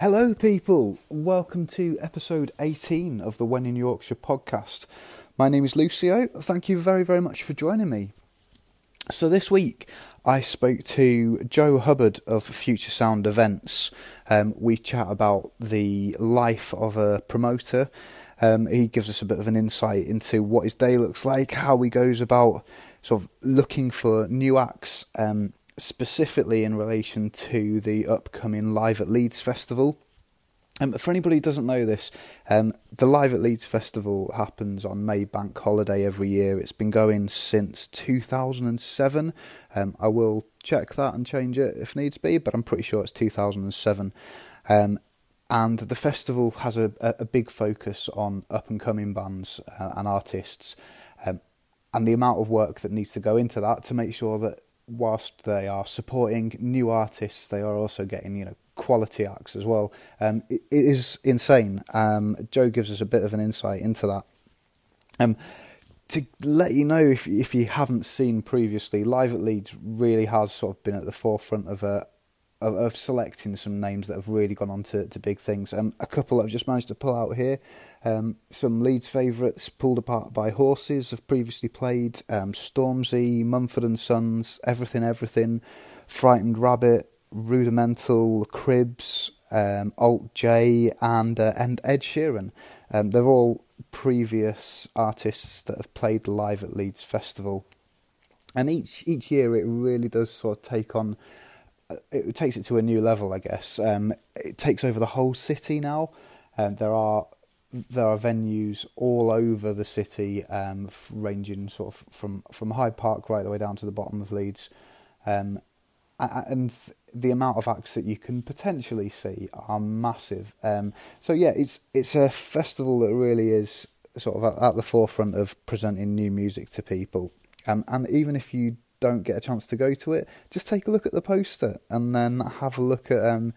Hello, people. Welcome to episode 18 of the When in Yorkshire podcast. My name is Lucio. Thank you very, very much for joining me. So, this week I spoke to Joe Hubbard of Future Sound Events. Um, we chat about the life of a promoter. Um, he gives us a bit of an insight into what his day looks like, how he goes about sort of looking for new acts, um, specifically in relation to the upcoming Live at Leeds festival. Um, for anybody who doesn't know this, um, the Live at Leeds festival happens on May Bank Holiday every year. It's been going since 2007. Um, I will check that and change it if needs be, but I'm pretty sure it's 2007. Um, and the festival has a, a, big focus on up and coming bands uh, and artists, um, and the amount of work that needs to go into that to make sure that whilst they are supporting new artists, they are also getting you know quality acts as well. Um, it, it is insane. Um, Joe gives us a bit of an insight into that. Um, to let you know if if you haven't seen previously, Live at Leeds really has sort of been at the forefront of a of, of selecting some names that have really gone on to, to big things. Um, a couple I've just managed to pull out here. Um, some Leeds favourites pulled apart by horses have previously played. Um, Stormzy, Mumford and Sons, Everything Everything, Frightened Rabbit, Rudimental, Cribs, um, Alt J, and uh, and Ed Sheeran. Um, they're all previous artists that have played live at Leeds Festival, and each each year it really does sort of take on it takes it to a new level, I guess. Um, it takes over the whole city now. Um, there are there are venues all over the city, um, ranging sort of from from Hyde Park right the way down to the bottom of Leeds, um, and the amount of acts that you can potentially see are massive. Um, so yeah, it's it's a festival that really is sort of at, at the forefront of presenting new music to people. Um, and even if you don't get a chance to go to it, just take a look at the poster and then have a look at um,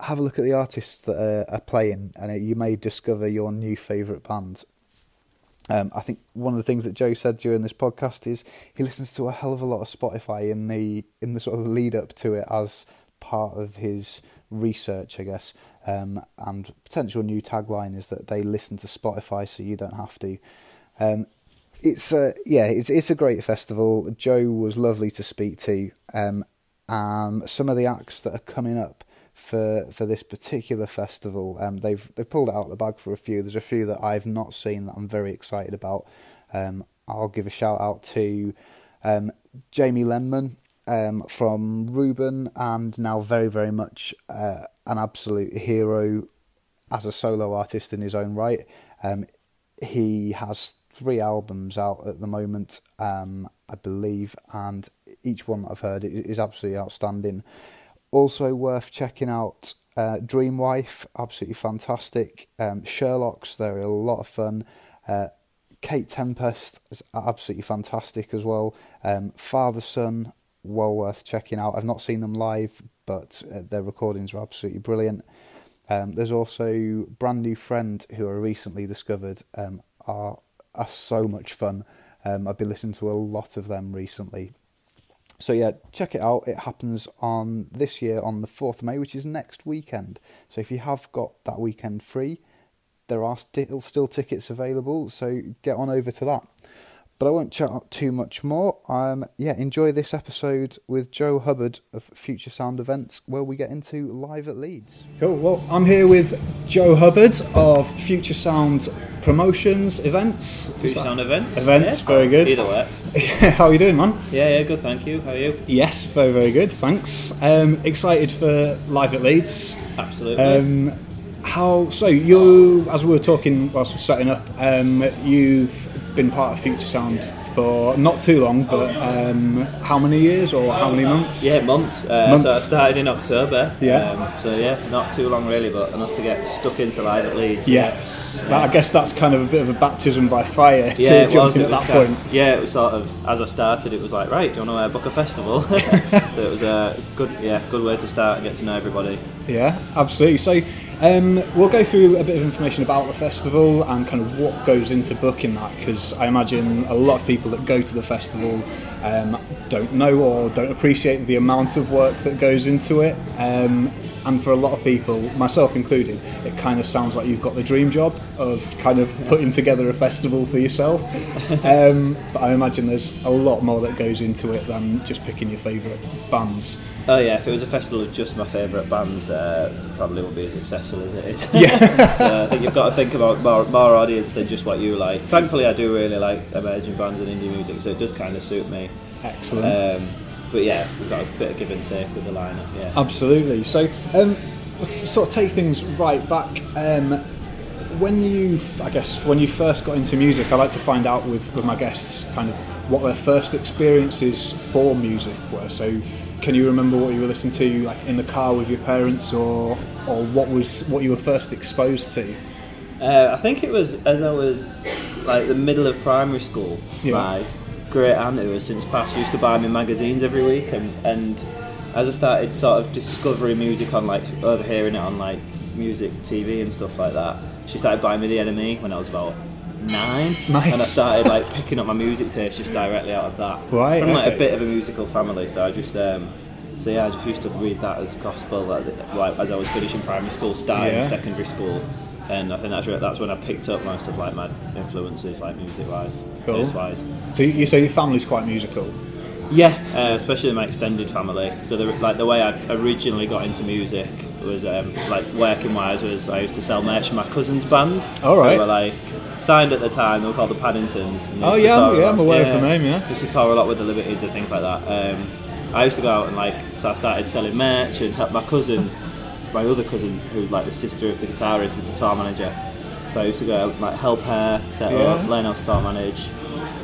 have a look at the artists that are, are playing, and you may discover your new favourite band. Um, I think one of the things that Joe said during this podcast is he listens to a hell of a lot of Spotify in the in the sort of lead up to it as part of his research, I guess. Um, and potential new tagline is that they listen to Spotify so you don't have to. Um, it's a yeah, it's it's a great festival. Joe was lovely to speak to. Um, um, some of the acts that are coming up for for this particular festival, um, they've they've pulled out the bag for a few. There's a few that I've not seen that I'm very excited about. Um, I'll give a shout out to um, Jamie Lenman um, from Reuben, and now very very much uh, an absolute hero as a solo artist in his own right. Um, he has three albums out at the moment, um, I believe, and each one that I've heard is absolutely outstanding. Also worth checking out uh, Dreamwife, absolutely fantastic. Um, Sherlock's, they're a lot of fun. Uh, Kate Tempest is absolutely fantastic as well. Um, Father Son, well worth checking out. I've not seen them live, but uh, their recordings are absolutely brilliant. Um, there's also Brand New Friend, who I recently discovered, um, are are so much fun. Um, I've been listening to a lot of them recently. So yeah, check it out. It happens on this year on the 4th of May, which is next weekend. So if you have got that weekend free, there are still still tickets available, so get on over to that. But I won't chat up too much more. Um, yeah, enjoy this episode with Joe Hubbard of Future Sound Events, where we get into live at Leeds. Cool. Well, I'm here with Joe Hubbard of Future Sound Promotions Events. Future Sound Events. Events. Yeah. Very good. Either works. How are you doing, man? Yeah, yeah, good. Thank you. How are you? Yes, very, very good. Thanks. Um, excited for live at Leeds. Absolutely. Um, how so? You, as we were talking whilst we are setting up, um, you've been part of Future Sound for not too long, but um, how many years or how many months? Yeah, months. Uh, months. So I started in October. Yeah. Um, so yeah, not too long really, but enough to get stuck into live at Leeds. Yes. Yeah. I guess that's kind of a bit of a baptism by fire to yeah, jump in at that point. Of, yeah, it was sort of as I started, it was like right, do you want to book a festival? so it was a good, yeah, good way to start and get to know everybody. Yeah, absolutely. So um, we'll go through a bit of information about the festival and kind of what goes into booking that because I imagine a lot of people that go to the festival um, don't know or don't appreciate the amount of work that goes into it. Um, and for a lot of people, myself included, it kind of sounds like you've got the dream job of kind of putting together a festival for yourself. Um, but I imagine there's a lot more that goes into it than just picking your favourite bands. Oh yeah, if it was a festival of just my favourite bands, uh, probably wouldn't be as successful as it is. Yeah. so I think you've got to think about more, more audience than just what you like. Thankfully, I do really like emerging bands and indie music, so it does kind of suit me. Excellent. Um, but yeah, we've got a bit of give and take with the lineup. Yeah. Absolutely. So, um, sort of take things right back. Um, when you, I guess, when you first got into music, I like to find out with, with my guests kind of what their first experiences for music were. So, can you remember what you were listening to, like in the car with your parents, or or what was what you were first exposed to? Uh, I think it was as I was like the middle of primary school. Yeah. My great aunt who has since passed used to buy me magazines every week, and, and as I started sort of discovering music on like overhearing it on like music TV and stuff like that, she started buying me the NME when I was about nine, Nice. and I started like picking up my music taste just directly out of that. Right, From like okay. a bit of a musical family, so I just. Um, so yeah, I just used to read that as gospel like, like, as I was finishing primary school, starting Yeah. secondary school, and I think that's that's when I picked up most of like my influences, like music wise, Cool. taste wise. So you say your family's quite musical. Yeah, uh, especially my extended family. So the, like the way I originally got into music was um, like working wise was I used to sell merch in my cousin's band. All right. They were like signed at the time. They were called the Paddingtons. Oh, yeah, a yeah. I'm aware of the name, yeah. Used to tour a lot with the Libertines and things like that. Um, I used to go out and like so I started selling merch and help my cousin, my other cousin who's like the sister of the guitarist is the tour manager. So I used to go out, like help her set Yeah. up, learn how to tour manage,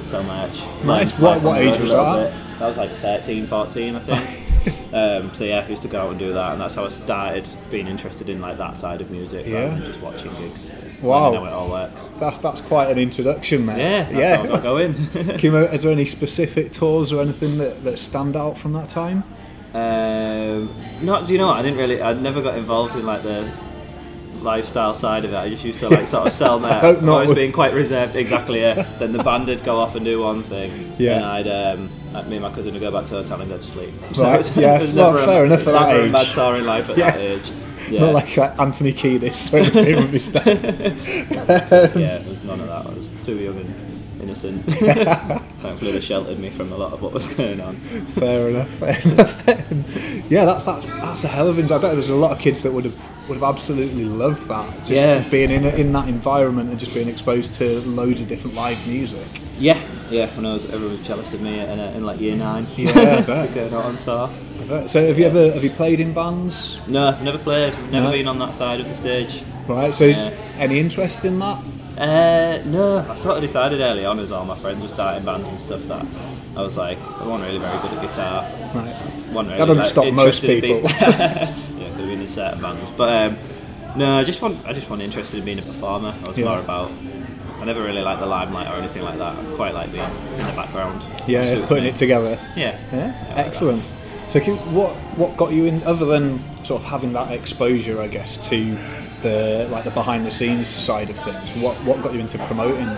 sell merch. Nice. learn What- what age was that? bit. That was like 13, 14, I think. um, so yeah, I used to go out and do that, and that's how I started being interested in like that side of music, Yeah. rather than just watching gigs. Wow. how it all works. That's that's quite an introduction, mate. Yeah, that's yeah. how I got going. Can you remember- is there any specific tours or anything that, that stand out from that time? Um, not, do you know what? I didn't really. I never got involved in like the lifestyle side of it. I just used to like sort of sell merch. hope not. Always being quite reserved. Exactly. Yeah. then the band would go off and do one thing. Yeah. And I'd um, me and my cousin would go back to the hotel and go to sleep. Right, it was- yeah, was well, never a- fair enough for that age. Mad touring life at Yeah. that age. Yeah. Not like uh, Anthony Kiedis or anything with his dad. yeah, there was none of that. I was too young and innocent. Thankfully, they sheltered me from a lot of what was going on. fair enough. Fair enough. yeah, that's that's that's a hell of an. I bet there's a lot of kids that would have would have absolutely loved that. Just Yeah. being in in that environment and just being exposed to loads of different live music. Yeah, yeah. When I was, everyone was jealous of me in, in like year nine. Yeah, I going out on tour. So have you ever have you played in bands? No, never played. Never No. been on that side of the stage. Right. So is Yeah. any interest in that? Uh, no, I sort of decided early on as all my friends were starting bands and stuff that I was like, I wasn't really very good at guitar. Right. Wasn't really, That doesn't like, stop most people. yeah, could have been in certain bands, but um, no, I just want, I just want interested in being a performer. I was Yeah. more about. I never really liked the limelight or anything like that. I quite like being in the background. Yeah, Suits putting me. it together. Yeah. Yeah, I like excellent. So, can, what what got you in other than sort of having that exposure, I guess, to the like the behind the scenes side of things? What what got you into promoting?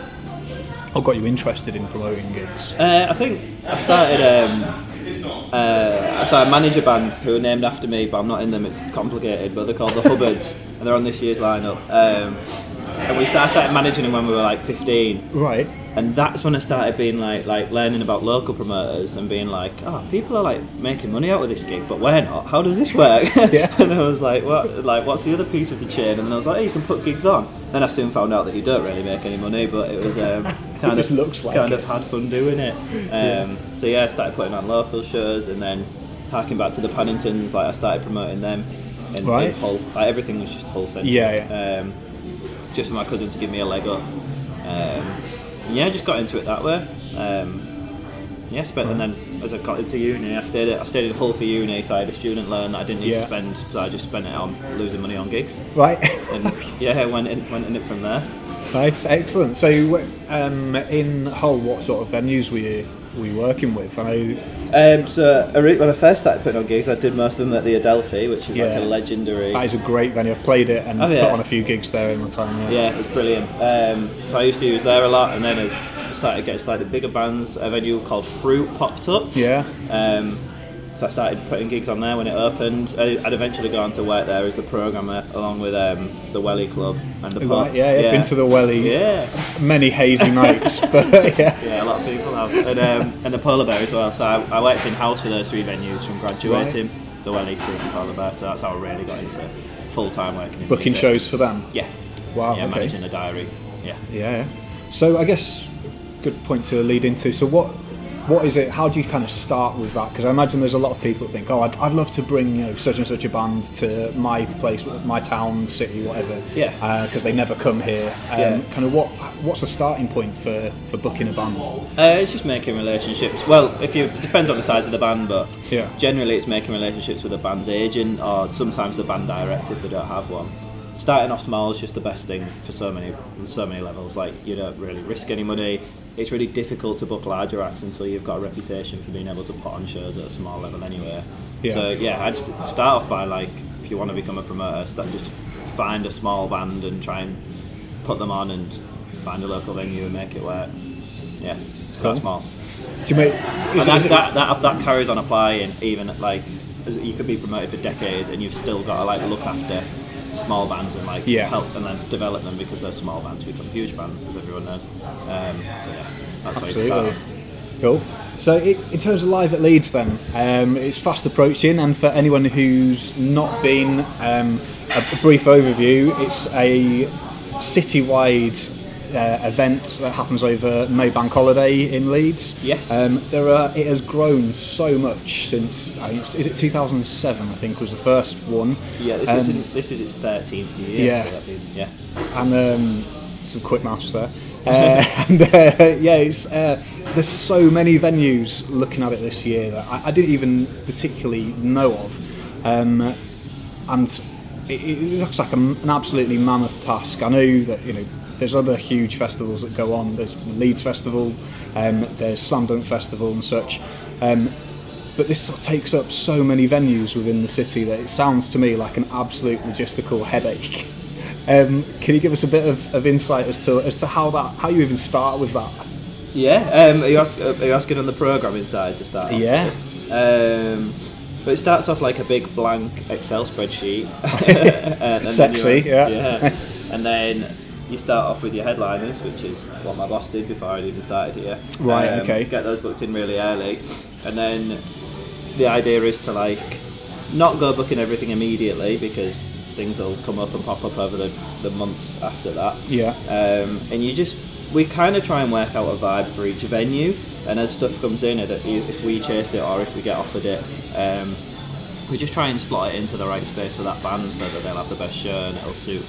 Or got you interested in promoting gigs? Uh, I think I started. Um, uh, so I manage a band who are named after me, but I'm not in them. It's complicated, but they're called the Hubbards, and they're on this year's lineup. Um, and we started, started managing them when we were like 15, Right. and that's when I started being like, like learning about local promoters and being like, oh, people are like making money out of this gig, but we're not. How does this work? Yeah. and I was like, what? Like, what's the other piece of the chain? And then I was like, oh, you can put gigs on. Then I soon found out that you don't really make any money, but it was um, kind just of looks like kind it. of had fun doing it. Um, So yeah, I started putting on local shows, and then harking back to the Paddingtons, like I started promoting them. And, Right. Hull, like everything was just Hull centric. Yeah, Um, just for my cousin to give me a leg up. Um, yeah, just got into it that way. Um, yeah, spent, and then as I got into uni, I stayed at, I stayed in Hull for uni, so I had a student loan that I didn't need Yeah. to spend, so I just spent it on losing money on gigs. Right. And yeah, went in, went in it from there. nice. Excellent. So, um, in Hull, what sort of venues were you were you working with? I. Um, so when I first started putting on gigs, I did most of them at the Adelphi, which is Yeah. like a legendary. That is a great venue. I've played it and Oh, yeah. put on a few gigs there in my time. Yeah. Yeah, it was brilliant. Um, so I used to use there a lot, and then as I started getting slightly bigger bands, a venue called Fruit popped up. Yeah. Um, So I started putting gigs on there when it opened. I- I'd eventually go on to work there as the programmer, along with um, the Welly Club and the pub. Right, yeah, yeah, been to the Welly Yeah, many hazy nights, but yeah. yeah, a lot of people have, and um, and the Polar Bear as well. So I, I worked in house for those three venues from graduating. The Welly, Fruit, and Polar Bear. So that's how I really got into full time working in Booking music. shows for them. Yeah. Wow, Yeah, okay. managing a diary. Yeah. Yeah, yeah. So I guess good point to lead into. So what what is it? How do you kind of start with that? Because I imagine there's a lot of people that think, oh, I'd, I'd love to bring you know such and such a band to my place, my town, city, whatever. Yeah. Because they never come here. Um, Yeah. Kind of what what's the starting point for for booking a band? Uh, it's just making relationships. Well, if you it depends on the size of the band, but Yeah. generally it's making relationships with the band's agent or sometimes the band director if they don't have one. Starting off small is just the best thing for so many so many levels. Like you don't really risk any money. It's really difficult to book larger acts until you've got a reputation for being able to put on shows at a small level anyway. Yeah. So yeah, I just start off by like if you want to become a promoter, start just find a small band and try and put them on and find a local venue and make it work. Yeah, start Cool. small. Do you make? And that, that, that, that carries on applying even at, like you could be promoted for decades and you've still got to like look after small bands and like Yeah. help and then develop them because those small bands become huge bands as everyone knows. Um, so yeah, that's why you start. Cool. So, i in terms of live at Leeds, then um, it's fast approaching, and for anyone who's not been, um, a brief overview. It's a citywide uh, event that happens over May Bank Holiday in Leeds. Yeah. Um, there are. It has grown so much since. I think is it 2007? I think was the first one. Yeah, this is Um, in, this is its thirteenth year. Yeah. so yeah. and um, some quick maths there. Uh, and uh, yeah, uh, there's so many venues looking at it this year that I, I didn't even particularly know of, um, and it, it looks like a, an absolutely mammoth task. I know that you know there's other huge festivals that go on. There's Leeds Festival, um, there's Slam Dunk Festival and such. Um, but this sort of takes up so many venues within the city that it sounds to me like an absolute logistical headache. Um, can you give us a bit of, of insight as to as to how that how you even start with that? Yeah. Um, are, you ask, are you asking on the programming side to start? off Yeah. Um, but it starts off like a big blank Excel spreadsheet. Sexy, you- yeah. And then you start off with your headliners, which is what my boss did before I even started here. Um, Right, okay. Get those booked in really early, and then the idea is to like not go booking everything immediately because things will come up and pop up over the, the months after that. Yeah. Um, and you just we kind of try and work out a vibe for each venue, and as stuff comes in, if if we chase it or if we get offered it, um, we just try and slot it into the right space for that band so that they'll have the best show and it'll suit.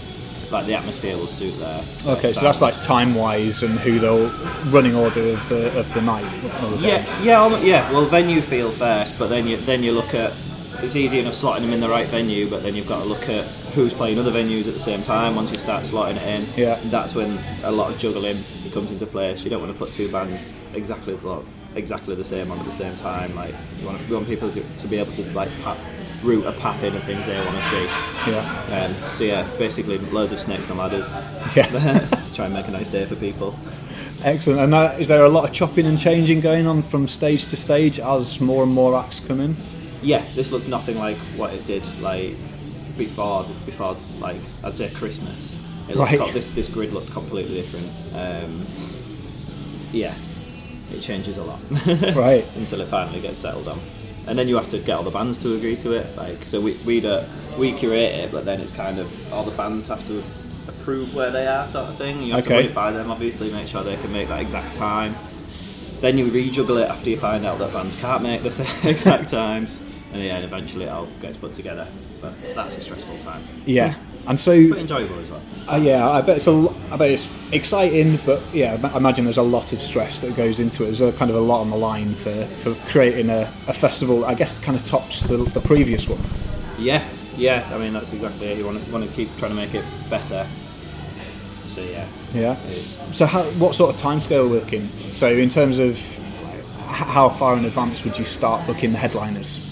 Like the atmosphere will suit their. their Okay, so that's like time wise and who they'll running order of the of the night. the. Yeah, yeah, yeah. Well, venue feel first, but then you then you look at. It's easy enough slotting them in the right venue, but then you've got to look at who's playing other venues at the same time. Once you start slotting it in, Yeah. that's when a lot of juggling comes into place. You don't want to put two bands exactly well, exactly the same on at the same time. Like you want, you want people to, to be able to like route a path in of things they want to see. Yeah. Um, so yeah, basically loads of snakes and ladders Yeah. to try and make a nice day for people. Excellent. And uh, is there a lot of chopping and changing going on from stage to stage as more and more acts come in? yeah, this looks nothing like what it did like before. Before like I'd say Christmas. It Right. co- this this grid looked completely different. Um, yeah, it changes a lot. Right. Until it finally gets settled on, and then you have to get all the bands to agree to it. Like so, we we do, uh, we curate it, but then it's kind of all the bands have to approve where they are, sort of thing. You have Okay. to run it by them, obviously, make sure they can make that exact time. Then you rejuggle it after you find out that bands can't make the exact times, and yeah, eventually it all gets put together. But that's a stressful time, Yeah. And so, but enjoyable as well. uh, yeah, I bet it's a, lo- I bet it's exciting, but yeah, I imagine there's a lot of stress that goes into it. There's a kind of a lot on the line for, for creating a, a festival. I guess kind of tops the, the previous one. Yeah, yeah. I mean, that's exactly it. You want to want to keep trying to make it better. So yeah, Yeah. So, how, what sort of timescale are we looking? So, in terms of like, how far in advance would you start booking the headliners?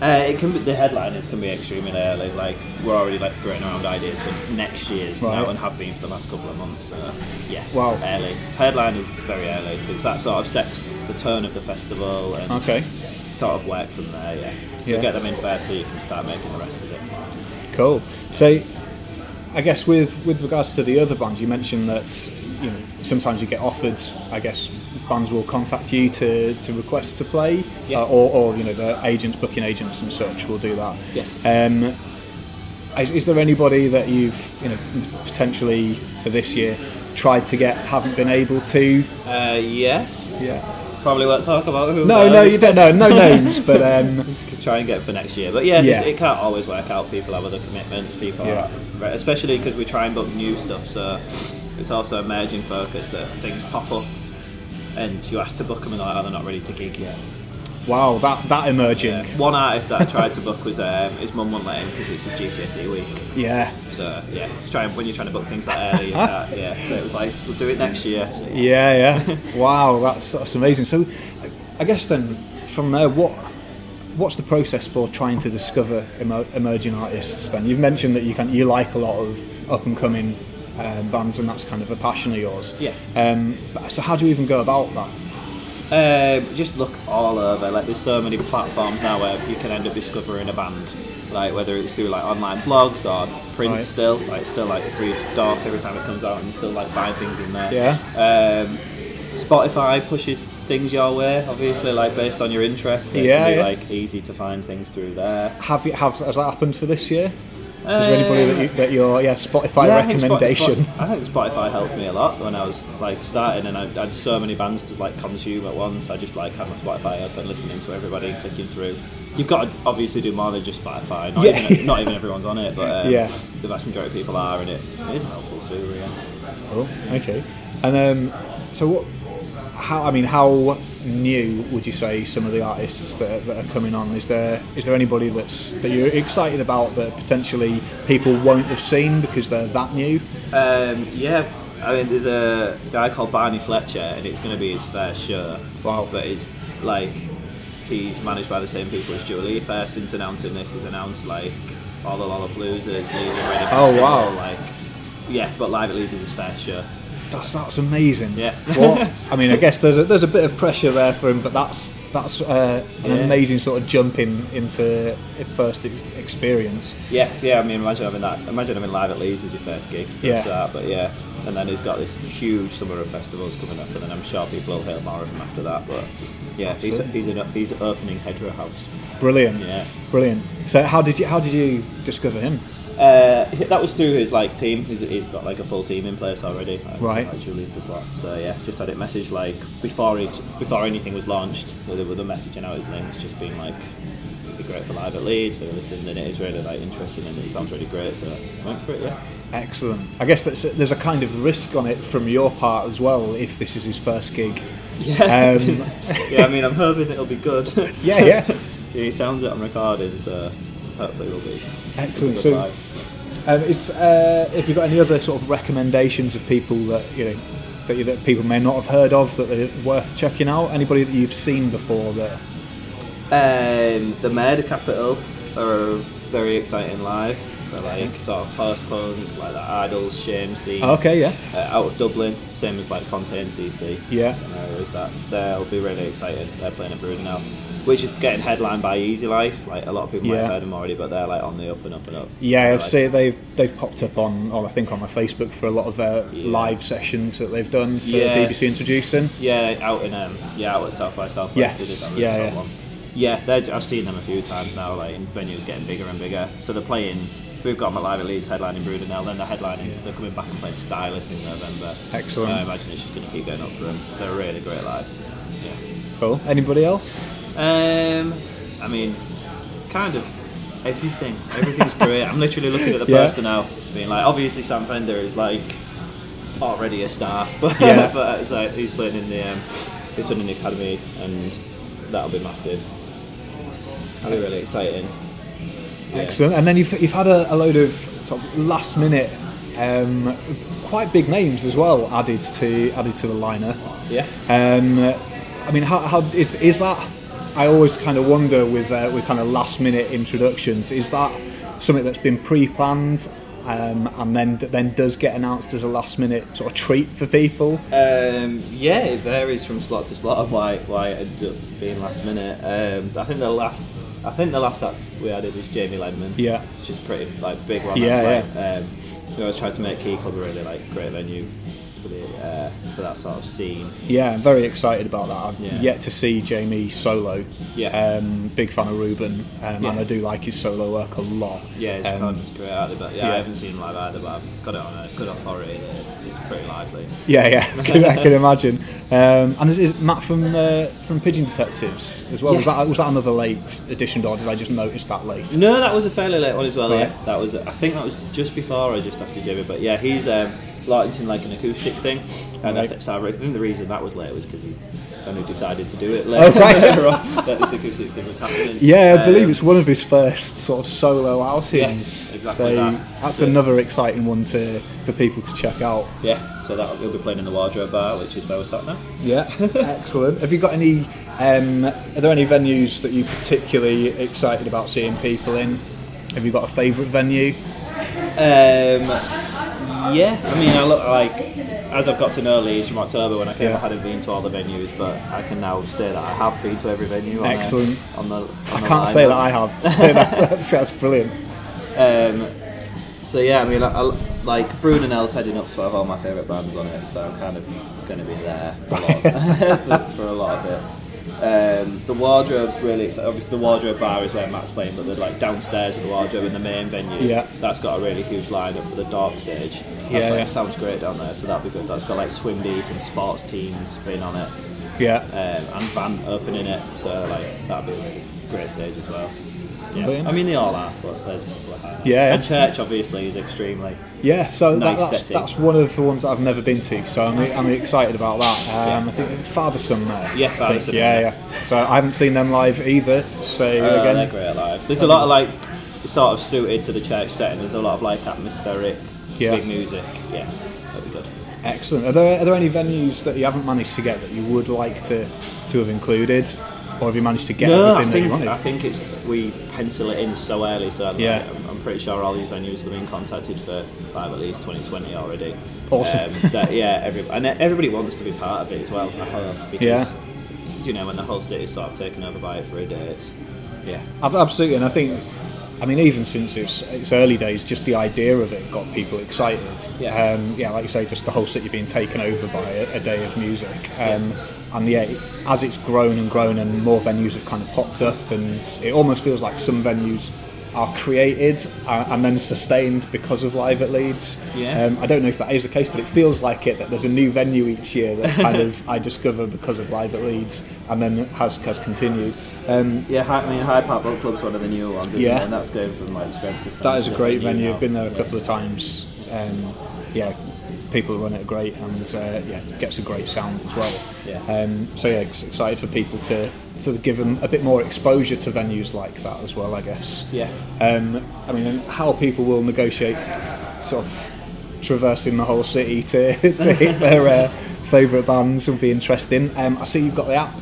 Uh, it can be the headliners can be extremely early. Like we're already like throwing around ideas for next year's Right. now and have been for the last couple of months. So yeah, Wow. early. Headliners very early because that sort of sets the tone of the festival and Okay. sort of work from there. Yeah, so Yeah. get them in first, so you can start making the rest of it. Cool. So, I guess with with regards to the other bands, you mentioned that you know sometimes you get offered. I guess bands will contact you to, to request to play, Yeah. uh, or, or you know the agents, booking agents, and such will do that. Yes. Um, is, is there anybody that you've you know potentially for this year tried to get, haven't been able to? Uh, yes, Yeah. probably won't talk about who. No, no, you don't know, no names, but um, try and get for next year. But yeah, Yeah. It can't always work out. People have other commitments. People, Yeah. are, especially because we try and book new stuff. So it's also emerging focus that things pop up, and you asked to book them and they're like, oh, they're not ready to gig yet. wow, that that emerging. Yeah. One artist that I tried to book was um, his mum won't let him because it's his GCSE week. Yeah. So yeah, just try and, when you're trying to book things that early, you can't, yeah. So it was like we'll do it next year. Yeah, yeah. wow, that's that's amazing. So, I guess then from there, what what's the process for trying to discover emer- emerging artists? Then you've mentioned that you can you like a lot of up and coming um, bands, and that's kind of a passion of yours. Yeah. Um, so how do you even go about that? Um, just look all over. Like, there's so many platforms now where you can end up discovering a band. Like, whether it's through like online blogs or print Right. still. Like, still like read Dork every time it comes out, and you still like find things in there. Yeah. Um, Spotify pushes things your way, obviously, like based on your interests. It Yeah, can be yeah. like easy to find things through there. Have you have has that happened for this year? Is there anybody that, you, that your yeah Spotify Yeah, I think Spot- recommendation? I think Spotify helped me a lot when I was like starting, and I, I had so many bands to like consume at once. I just like had my Spotify up and listening to everybody and clicking through. You've got to obviously do more than just Spotify. Not, Yeah. even, not even everyone's on it, but um, Yeah. the vast majority of people are, and it, it is a helpful tool. Yeah. Oh, okay. And um, so what? How I mean, how new would you say some of the artists that, that are coming on? Is there is there anybody that's that you're excited about that potentially people won't have seen because they're that new? Um, yeah, I mean, there's a guy called Barney Fletcher, and it's going to be his first show. Wow. But it's like he's managed by the same people as Dua Lipa. Since announcing this, he's announced like all the Lollapaloozas, Leeds and Reading Oh, wow. Like, yeah, but live at Leeds is his first show. That's that's amazing. Yeah. What I mean, I guess there's a, there's a bit of pressure there for him, but that's that's uh, an Yeah. amazing sort of jump in into first ex- experience. Yeah, yeah. I mean, imagine having that. Imagine having live at Leeds as your first gig. Yeah. Start, but yeah, and then he's got this huge summer of festivals coming up, and then I'm sure people will hear more of him after that. But yeah, he's Absolutely. he's an, he's opening Headrow House. Brilliant. Yeah. Brilliant. So how did you how did you discover him? Uh, that was through his like team. He's, he's got like a full team in place already. Like, Right. Like Julie was. So yeah, just had it messaged like before it before anything was launched. With the, with messaging out his name, it's just been like it'd be great for live at Leeds. So I listened and it is really like interesting and it sounds really great. So I went for it. Yeah. Excellent. I guess that's, there's a kind of risk on it from your part as well if this is his first gig. Yeah. Um, yeah. I mean, I'm hoping it'll be good. Yeah, yeah. yeah. He sounds it on recording, so hopefully it'll be. Excellent. So, live. Um, is, uh, have you got any other sort of recommendations of people that you know that, you, that people may not have heard of that are worth checking out? Anybody that you've seen before that? Um, the Murder Capital are very exciting live. They're like sort of post punk, like the IDLES, Shame scene. Okay, yeah. Uh, out of Dublin, same as like Fontaines DC. Yeah. Some areas that they'll be really excited. They're playing at Bruder now, which is getting headlined by Easy Life. Like a lot of people might have heard them already, but they're like on the up and up and up. Yeah, I've like- seen they've they've popped up on, or I think on my Facebook for a lot of uh, Yeah. live sessions that they've done for Yeah. BBC Introducing. Yeah, out in um, yeah, out at South by Southwest. Yes, they did that really yeah, yeah. Yeah, they're- I've seen them a few times now. Like in venues getting bigger and bigger. So they're playing. We've got them at live at Leeds headlining Brudenell. Then they're headlining. They're coming back and playing Stylus in November. Excellent. I imagine it's just going to keep going up for them. They're really great live. Yeah. Cool. Anybody else? Um, I mean, kind of everything. Everything's great. I'm literally looking at the Yeah. poster now, being like, obviously Sam Fender is like already a star, but Yeah. but it's like he's playing in the um, he's playing in the academy, and that'll be massive. That'll be really exciting. Yeah. Excellent. And then you've, you've had a, a load of, sort of last minute, um, quite big names as well added to added to the liner. Yeah. Um, I mean, how, how is is that? I always kind of wonder with uh, with kind of last minute introductions. Is that something that's been pre-planned? um, and then then does get announced as a last minute sort of treat for people. Um, yeah, it varies from slot to slot of why why it ended up being last minute. Um, I think the last I think the last act we added was Jamie Lenman. Yeah. which is pretty like big one. Yeah, That's like, Um, we always tried to make Key Club a really like great venue for the uh, for that sort of scene. Yeah, I'm very excited about that. I've Yeah. yet to see Jamie solo. Yeah. Um, big fan of Reuben, um, Yeah. and I do like his solo work a lot. Yeah, it's Um, kind of great but yeah, yeah. I haven't seen him live either, but I've got it on a good authority that it's pretty lively. Yeah, yeah, I can, I can imagine. Um, and is, is Matt from uh, from Pigeon Detectives as well? Was Yes. that was that another late edition, or did I just notice that late? No, that was a fairly late one as well. Yeah, that was. I think that was just before or just after Jamie. But yeah, he's um, launching like an acoustic thing, and I, th- so I think the reason that was late was because he only decided to do it Oh, later, right. later on, that this acoustic thing was happening. Yeah, I believe Um, it's one of his first sort of solo outings. Yes, exactly so that. that's So- another exciting one to for people to check out. Yeah, so that he'll be playing in the wardrobe bar, which is where we're sat now. Yeah, excellent. Have you got any? Um, are there any venues that you're particularly excited about seeing people in? Have you got a favourite venue? Um, yeah, I mean, I look like as I've got to know Leeds from October when I came, Yeah. I hadn't been to all the venues, but I can now say that I have been to every venue. On Excellent. on the, on I can't say that I have. So that's, that's brilliant. Um, so yeah, I mean, I, I, like Brudenell's heading up to have all my favourite bands on it, so I'm kind of going to be there a lot for, for a lot of it. Um, the wardrobe's really exciting. Obviously, the wardrobe bar is where Matt's playing, but the like downstairs of the wardrobe in the main venue, Yeah. that's got a really huge lineup for the dark stage. That's Yeah, like, yeah. sounds great down there, so that'd be good. That's got like swim deep and sports teams spin on it, Yeah. um, and Van opening it, so like that'd be a really great stage as well. Yeah. I mean they all are, but there's. Yeah, and church obviously is extremely. Yeah, so that, that's, that's one of the ones that I've never been to, so I'm, I'm excited about that. Um, Yeah. I think Father Son there. Yeah, I Father. Son, Yeah, yeah. yeah. So I haven't seen them live either. So Oh, they're again, great live. There's a lot of like sort of suited to the church setting. There's a lot of like atmospheric, Yeah. big music. Yeah, that'd be good. excellent. Are there are there any venues that you haven't managed to get that you would like to to have included, or have you managed to get no, I everything that you think wanted? I think it's we pencil it in so early, so I'm, Yeah. like, I'm, pretty sure all these venues have been contacted for by at least 2020 already. Awesome. Um, that, yeah, every, and everybody wants to be part of it as well. I hope because Yeah. you know when the whole city's sort of taken over by it for a day, it's yeah. Absolutely, and I think, I mean, even since its, its early days, just the idea of it got people excited. Yeah. um, yeah, like you say, just the whole city being taken over by a, a day of music. Um, And yeah, it- as it's grown and grown, and more venues have kind of popped up, and it almost feels like some venues are created and then sustained because of Live at Leeds. Yeah. Um, I don't know if that is the case, but it feels like it that there's a new venue each year that kind of I discover because of Live at Leeds, and then has has continued. Um, Yeah, I mean Hyde Park Boat Club's one of the newer ones, Yeah. it? and that's going from like strength to strength. That is a great venue. I've been there a Yeah. couple of times. Um, yeah, people who run it are great, and uh, yeah, gets a great sound as well. Yeah. Um, so yeah, excited for people to to give them a bit more exposure to venues like that as well. I guess. Yeah. Um, I mean, how people will negotiate sort of traversing the whole city to, to hit their uh, favourite bands will be interesting. Um, I see you've got the app,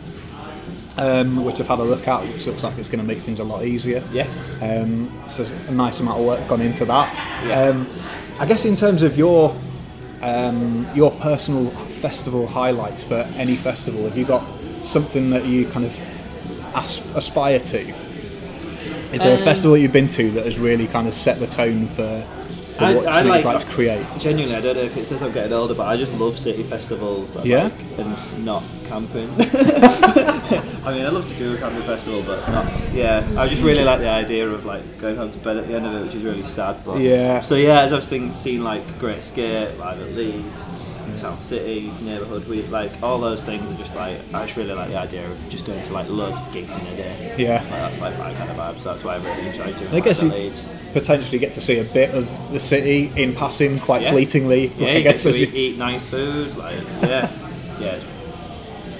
um, which I've had a look at, which looks like it's going to make things a lot easier. Yes. Um, so a nice amount of work gone into that. Yeah. Um, I guess in terms of your um, your personal festival highlights for any festival, have you got something that you kind of as- aspire to? Is there a Um, festival you've been to that has really kind of set the tone for I- what I like- like to create? Genuinely, I don't know if it says I'm getting older, but I just love city festivals. That Yeah? Like, and not camping. I mean, I love to do a camping festival, but not. Yeah, I just really like the idea of like going home to bed at the end of it, which is really sad. But Yeah. So yeah, as I've seen, seen like Great Escape, live at Leeds. Sound City, Neighbourhood We like all those things are just like I just really like the idea of just going to like loads of gigs in a day. Yeah. like, that's like my kind of vibe. So that's why I really enjoy doing. It. I guess you potentially get to see a bit of the city in passing quite Yeah. fleetingly. Yeah, I you get guess to as eat, you- eat nice food. Like, yeah, yeah. it's-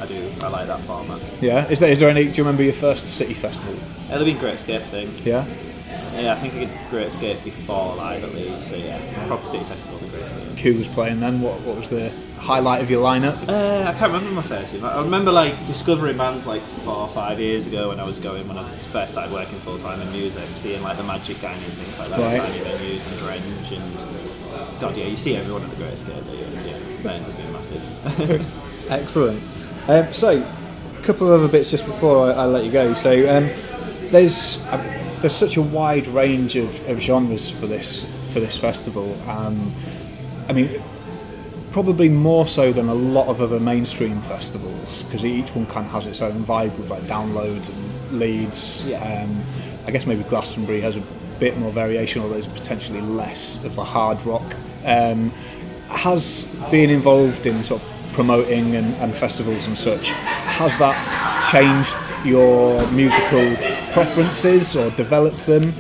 I do. I like that format. yeah. Is there, is there any? Do you remember your first city festival? It'll be a great escape thing. Yeah. Yeah, I think I did Great Escape before Live at Leeds. So yeah, proper city festival, the Great Escape. Who was playing then? What, what was the highlight of your lineup? Uh, I can't remember my first year. I remember like discovering bands like four or five years ago when I was going when I first started working full time in music, seeing like the Magic Gang and things like that, Right. tiny venues and Grange and God, yeah, you see everyone at the Great Escape. Yeah, that ends up being massive. Excellent. Um, so, a couple of other bits just before I, I let you go. So, um, there's um, there's such a wide range of, of genres for this for this festival. Um, I mean, probably more so than a lot of other mainstream festivals because each one kind of has its own vibe with like downloads and Leeds. Yeah. Um, I guess maybe Glastonbury has a bit more variation, although there's potentially less of the hard rock. Um, has being involved in sort of promoting and, and festivals and such, has that changed your musical preferences or developed them?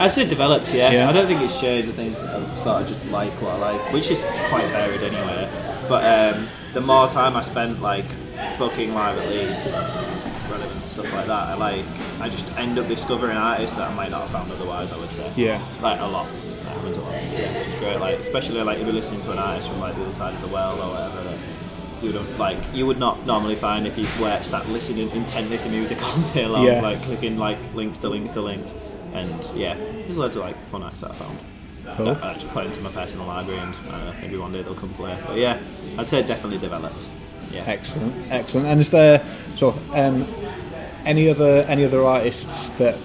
I'd say developed, yeah. Yeah. I don't think it's changed. I think I sort of just like what I like, which is quite varied anyway. But um, the more time I spent like booking live at Leeds and relevant stuff like that, I like I just end up discovering artists that I might not have found otherwise. I would say, Yeah. like a lot. That happens a lot, yeah, which is great. Like especially like if you're listening to an artist from like the other side of the world or whatever. That, you don't like you would not normally find if you were sat listening intently to music all day long, Yeah. like clicking like links to links to links, and yeah, there's loads of like fun acts that I found. Cool. I just put into my personal library, and I maybe one day they'll come play. But yeah, I'd say it definitely developed. Yeah. Excellent, excellent. And is there sort of um, any other any other artists that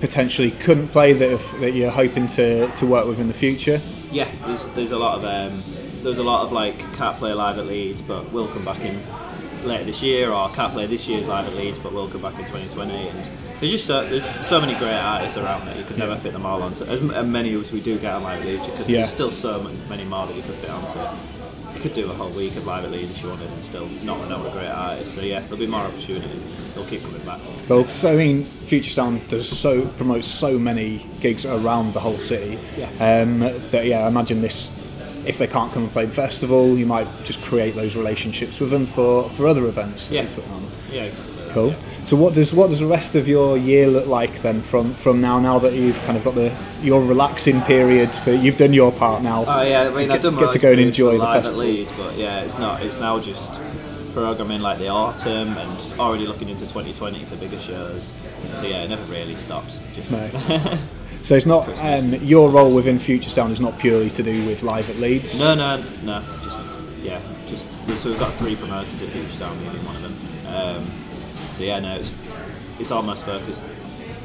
potentially couldn't play that if, that you're hoping to, to work with in the future? Yeah, there's there's a lot of um, there's a lot of like can't play live at Leeds, but we'll come back in later this year, or can't play this year's live at Leeds, but we'll come back in 2020. And there's just so, there's so many great artists around that you could never fit them all onto. As many as we do get on live at Leeds, you could, Yeah. there's still so many more that you could fit onto. You could do a whole week of live at Leeds if you wanted, and still not know a great artist. So yeah, there'll be more opportunities. They'll keep coming back. Well, so I mean, Future Sound does so promotes so many gigs around the whole city. Yeah. Um, that yeah, I imagine this. If they can't come and play the festival, you might just create those relationships with them for, for other events that Yeah. you put on. Yeah. exactly. Cool. So what does what does the rest of your year look like then from from now? Now that you've kind of got the your relaxing period for you've done your part now. Oh yeah, I mean, Get- I've done my get to go and enjoy the live festival. at Leeds, but yeah, it's not. It's now just programming like the autumn and already looking into 2020 for bigger shows. So yeah, it never really stops. Just No. So it's not um, your role within Future Sound is not purely to do with live at Leeds. no, no, no. Just yeah, just so we've got three promoters in Future Sound, being one of them. Um, so yeah, no, it's it's almost focused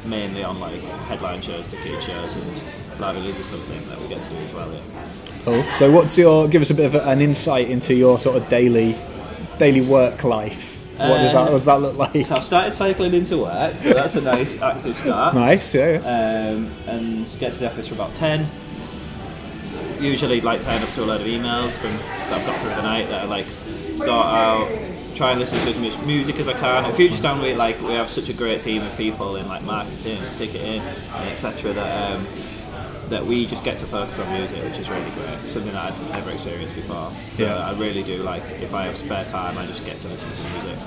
mainly on like headline shows, ticket shows, and live at Leeds is something that we get to do as well. Yeah. Cool. So what's your give us a bit of an insight into your sort of daily daily work life? What does that what does that look like? So I've started cycling into work, so that's a nice active start. Nice, yeah. yeah. um, and get to the office for about 10. Usually, like, turn up to a load of emails from that I've got through the night that I like sort out, try and listen to as much music as I can. At Future Sound, we like we have such a great team of people in like marketing, ticketing, etc. That um, that we just get to focus on music, which is really great. Something that I'd never experienced before. So Yeah. I really do like if I have spare time, I just get to listen to music.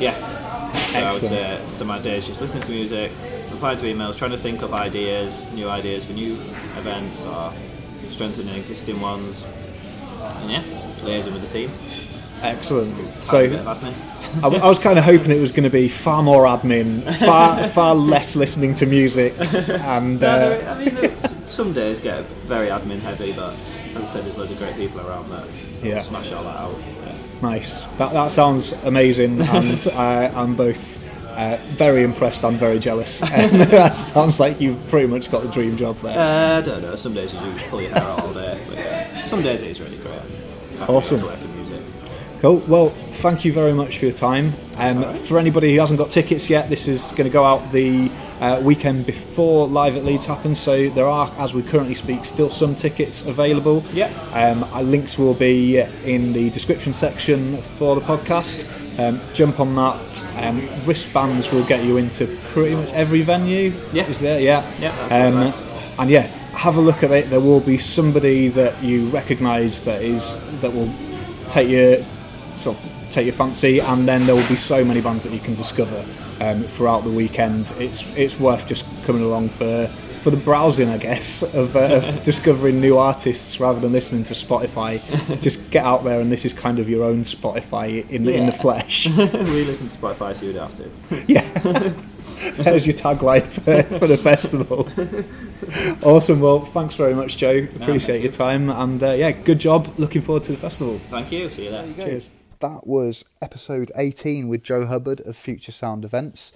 Yeah. So I would Excellent. say so my day is just listening to music, replying to emails, trying to think of ideas, new ideas for new events or strengthening existing ones. And yeah, liaising with the team. Excellent. So, a bit So of admin. I, I was kind of hoping it was going to be far more admin, far far less listening to music, and No, uh, there- I mean, there- some days get very admin heavy, but as I said, there's loads of great people around that Yeah. smash all that out. Yeah. nice. That that sounds amazing, and uh, I'm both. Uh, very impressed and very jealous. And that sounds like you've pretty much got the dream job there. Uh, I don't know. Some days you do just pull your hair out all day, but yeah, some days it is really great. Awesome. To work in music. Cool. Well, thank you very much for your time. Um, right. For anybody who hasn't got tickets yet, this is going to go out the uh, weekend before Live at Leeds happens. So there are, as we currently speak, still some tickets available. Yeah. Um, links will be in the description section for the podcast. Um, jump on that. Um, wristbands will get you into pretty much every venue. Yeah. Is there? Yeah. Yeah, Um, and yeah, have a look at it. There will be somebody that you recognise that is that will take you sort of take your fancy, and then there will be so many bands that you can discover um, throughout the weekend. It's it's worth just coming along for for the browsing, I guess, of, uh, of discovering new artists rather than listening to Spotify. just get out there, and this is kind of your own Spotify in in the flesh. we listen to Spotify, so you'd have to. Yeah. There's your tagline for, for the festival. awesome. Well, thanks very much, Joe. Appreciate your time. And uh, yeah, good job. Looking forward to the festival. Thank you. See you there. Cheers. That was episode 18 with Joe Hubbard of Future Sound Events.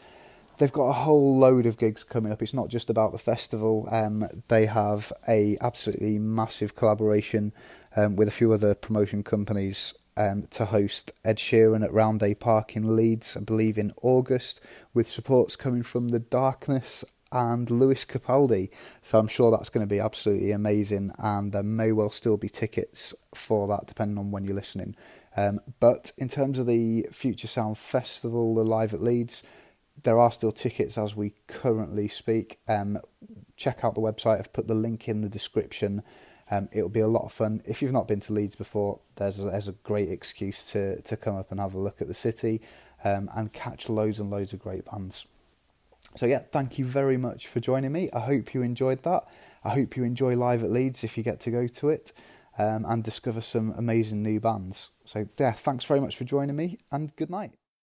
They've got a whole load of gigs coming up. It's not just about the festival. Um, they have a absolutely massive collaboration um, with a few other promotion companies um, to host Ed Sheeran at Roundhay Park in Leeds, I believe in August, with supports coming from The Darkness and Lewis Capaldi. So I'm sure that's going to be absolutely amazing, and there may well still be tickets for that, depending on when you're listening. Um, but in terms of the Future Sound Festival, the live at Leeds, there are still tickets as we currently speak. Um, check out the website. I've put the link in the description. Um, it'll be a lot of fun. If you've not been to Leeds before, there's a, there's a great excuse to, to come up and have a look at the city um, and catch loads and loads of great bands. So yeah, thank you very much for joining me. I hope you enjoyed that. I hope you enjoy Live at Leeds if you get to go to it um, and discover some amazing new bands. So yeah, thanks very much for joining me and good night.